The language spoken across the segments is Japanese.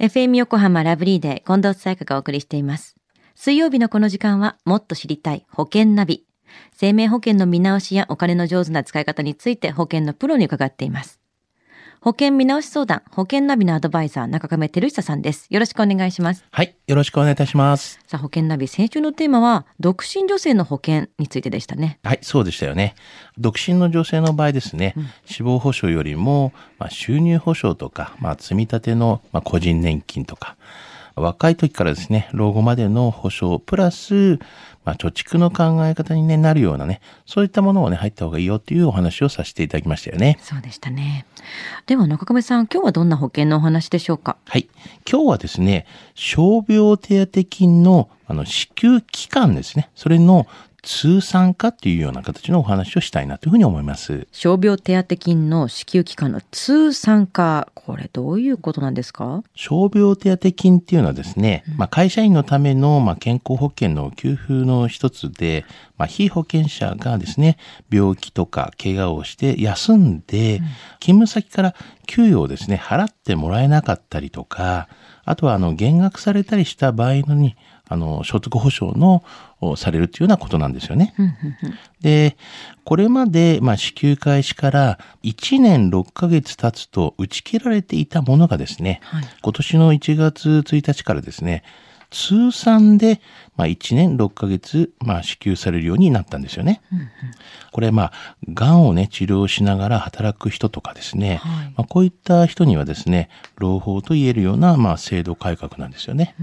FM 横浜ラブリーで近藤沙耶香がお送りしています。水曜日のこの時間はもっと知りたい保険ナビ。生命保険の見直しやお金の上手な使い方について保険のプロに伺っています。保険見直し相談、保険ナビのアドバイザー、中亀照久さんです。よろしくお願いします。はい。よろしくお願いいたします。さあ、保険ナビ、先週のテーマは、独身女性の保険についてでしたね。はい、そうでしたよね。独身の女性の場合ですね、死亡保障よりも、まあ、収入保障とか、まあ、積み立ての、まあ、個人年金とか、若い時からですね、老後までの保障、プラス、まあ、貯蓄の考え方に、ね、なるようなね、そういったものをね、入った方がいいよっていうお話をさせていただきましたよね。そうでしたね。では、中亀さん、今日はどんな保険のお話でしょうか？はい。今日はですね、傷病手当金のあの支給期間ですね。それの通算化っていうような形のお話をしたいなというふうに思います。傷病手当金の支給期間の通算化。これどういうことなんですか？傷病手当金っていうのはですね、まあ、会社員のための、まあ、健康保険の給付の一つで、まあ、被保険者がですね、病気とか怪我をして休んで、勤務先から給与をですね、払ってもらえなかったりとか、あとはあの減額されたりした場合のに、あの、所得保障の、をされるというようなことなんですよね。で、これまで、まあ、支給開始から1年6ヶ月経つと打ち切られていたものがですね、はい今年の1月1日からですね、通算で、まあ、1年6ヶ月、まあ、支給されるようになったんですよね。これ、まあ、癌をね、治療しながら働く人とかですね、はいまあ、こういった人にはですね、朗報と言えるような、まあ、制度改革なんですよね。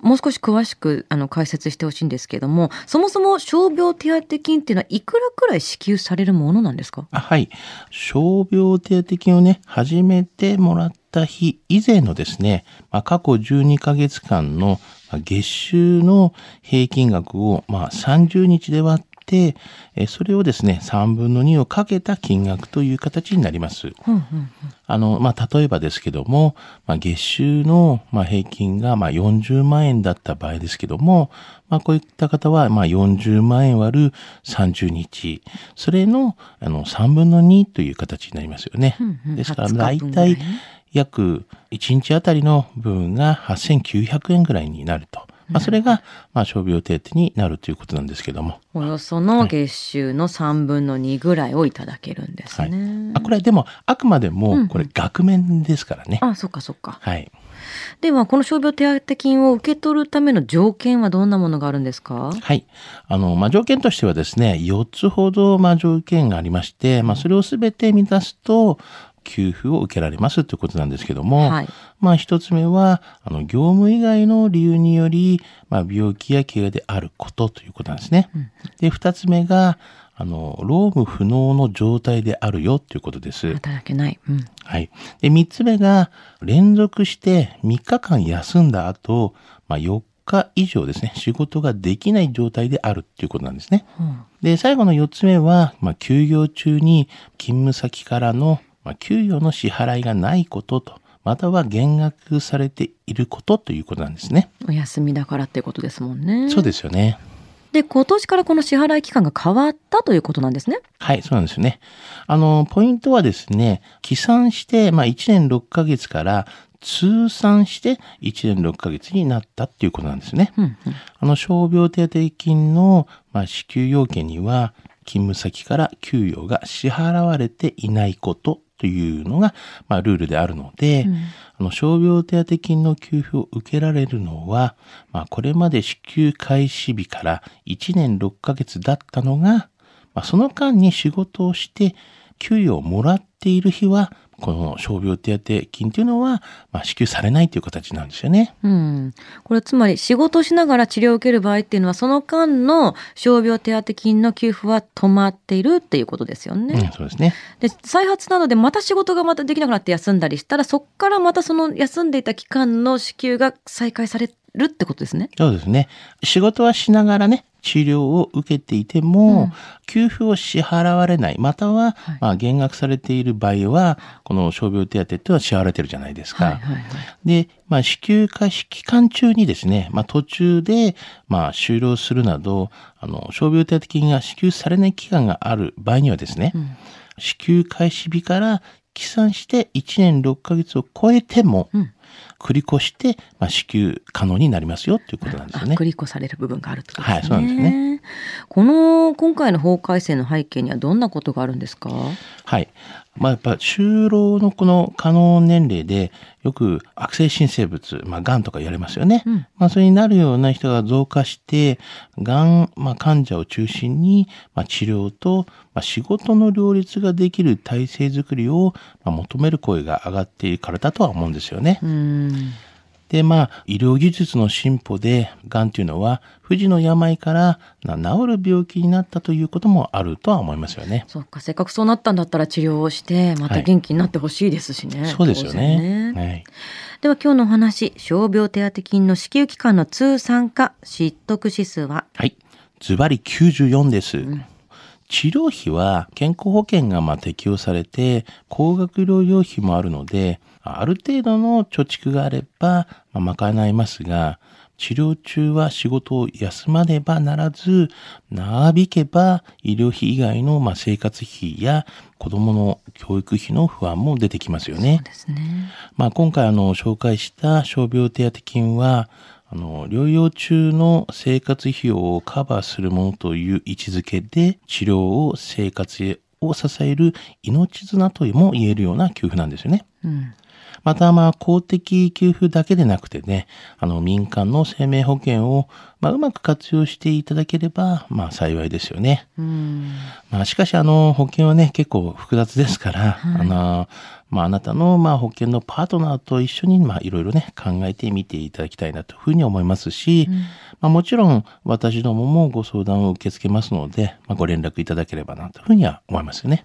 もう少し詳しくあの解説してほしいんですけれども、そもそも傷病手当金っていうのはいくらくらい支給されるものなんですか？あはい。傷病手当金をね、始めてもらった日以前のですね、まあ、過去12ヶ月間のまあ月収の平均額を、まあ、30日で割って、えーそれをですね、3分の2をかけた金額という形になります。うんうんあの、まあ、例えばですけども、まあ、月収の、まあ、平均が、まあ、40万円だった場合ですけども、まあ、こういった方は、まあ、40万円割る30日。それの、あの、3分の2という形になりますよね。うんうんですから、20大体ね、約1日あたりの部分が8900円ぐらいになると。まあ、それが、まあ、傷病手当になるということなんですけども。およその月収の3分の2ぐらいをいただけるんですはいね。。あ、これでも、あくまでうんうも、んこれ、額面ですからね。あ、そっかそっか。はい。では、この傷病手当金を受け取るための条件はどんなものがあるんですか？はい。あの、まあ、条件としてはですね、4つほど、まあ、条件がありまして、まあ、それをすべて満たすと、給付を受けられますということなんですけども、はいまあ、一つ目は、あの、業務以外の理由により、まあ、病気や怪我であることということなんですね。で、二つ目が、あの、労務不能の状態であるよということです。働けない。うん。はい。で、三つ目が、連続して3日間休んだ後、まあ、4日以上ですね、仕事ができない状態であるっていうことなんですね。うんで、最後の4つ目は、まあ、休業中に勤務先からの、まあ、給与の支払いがないことと、または減額されていることということなんですね。お休みだからっていうことですもんね。そうですよね。で、今年からこの支払い期間が変わったということなんですね。はい、そうなんですよね。あの、ポイントはですね、起算して、まあ、1年6ヶ月から通算して1年6ヶ月になったっていうことなんですね。うんうん。あの、傷病手当金の、まあ、支給要件には、勤務先から給与が支払われていないことというのが、まあ、ルールであるので、うん。あの、傷病手当金の給付を受けられるのは、まあ、これまで支給開始日から1年6ヶ月だったのが、まあ、その間に仕事をして、給与をもらっている日は、この傷病手当金というのは、まあ、支給されないという形なんですよね。うん、これつまり仕事をしながら治療を受ける場合っていうのはその間の傷病手当金の給付は止まっているっていうことですよね。うん、そうですね。で再発などでまた仕事がまたできなくなって休んだりしたらそこからまたその休んでいた期間の支給が再開されるってことですね。そうですね。仕事はしながらね、治療を受けていても、給付を支払われない、または、はいまあ、減額されている場合は、この傷病手当っていうのは支払われてるじゃないですか。はいはいはい。で、まあ、支給開始期間中にですね、まあ、途中で、まあ、終了するなど、あの、傷病手当金が支給されない期間がある場合にはですね、うん支給開始日から起算して1年6ヶ月を超えても、うん繰り越して、まあ、支給可能になりますよということなんですよねあ繰。り越される部分があるとですね。はいそうなんですね。この今回の法改正の背景にはどんなことがあるんですか？はい。まあ、やっぱ就労のこの可能年齢で、よく悪性新生物、まあ、癌とか言われますよね。うんまあ、それになるような人が増加して、癌、まあ、患者を中心に、まあ、治療と、まあ、仕事の両立ができる体制づくりを、まあ、求める声が上がっているからだとは思うんですよね。うん。で、まあ、医療技術の進歩で、癌というのは、不治の病からな治る病気になったということもあるとは思いますよね。そっか、せっかくそうなったんだったら治療をして、また元気になってほしいですしね。そうですよ当ね。然ねはい。では今日のお話、傷病手当金の支給期間の通算化、失得指数は？はい。ズバリ94です。治療費は健康保険がまあ適用されて、高額療養費もあるので、ある程度の貯蓄があれば、まあ、賄えますが、治療中は仕事を休まねばならず、長引けば医療費以外のまあ生活費や子供の教育費の不安も出てきますよね。ですね。まあ、今回あの紹介した傷病手当金はあの療養中の生活費用をカバーするものという位置づけで治療を生活を支える命綱とも言えるような給付なんですよね。うん。また、まあ、公的給付だけでなくてね、あの、民間の生命保険を、まあ、うまく活用していただければ、まあ、幸いですよね。うん。まあ、しかし、あの、保険はね、結構複雑ですから、あの、まあ、あなたの、まあ、保険のパートナーと一緒に、まあ、いろいろね、考えてみていただきたいなというふうに思いますし、まあ、もちろん、私どももご相談を受け付けますので、まあ、ご連絡いただければなというふうには思いますよね。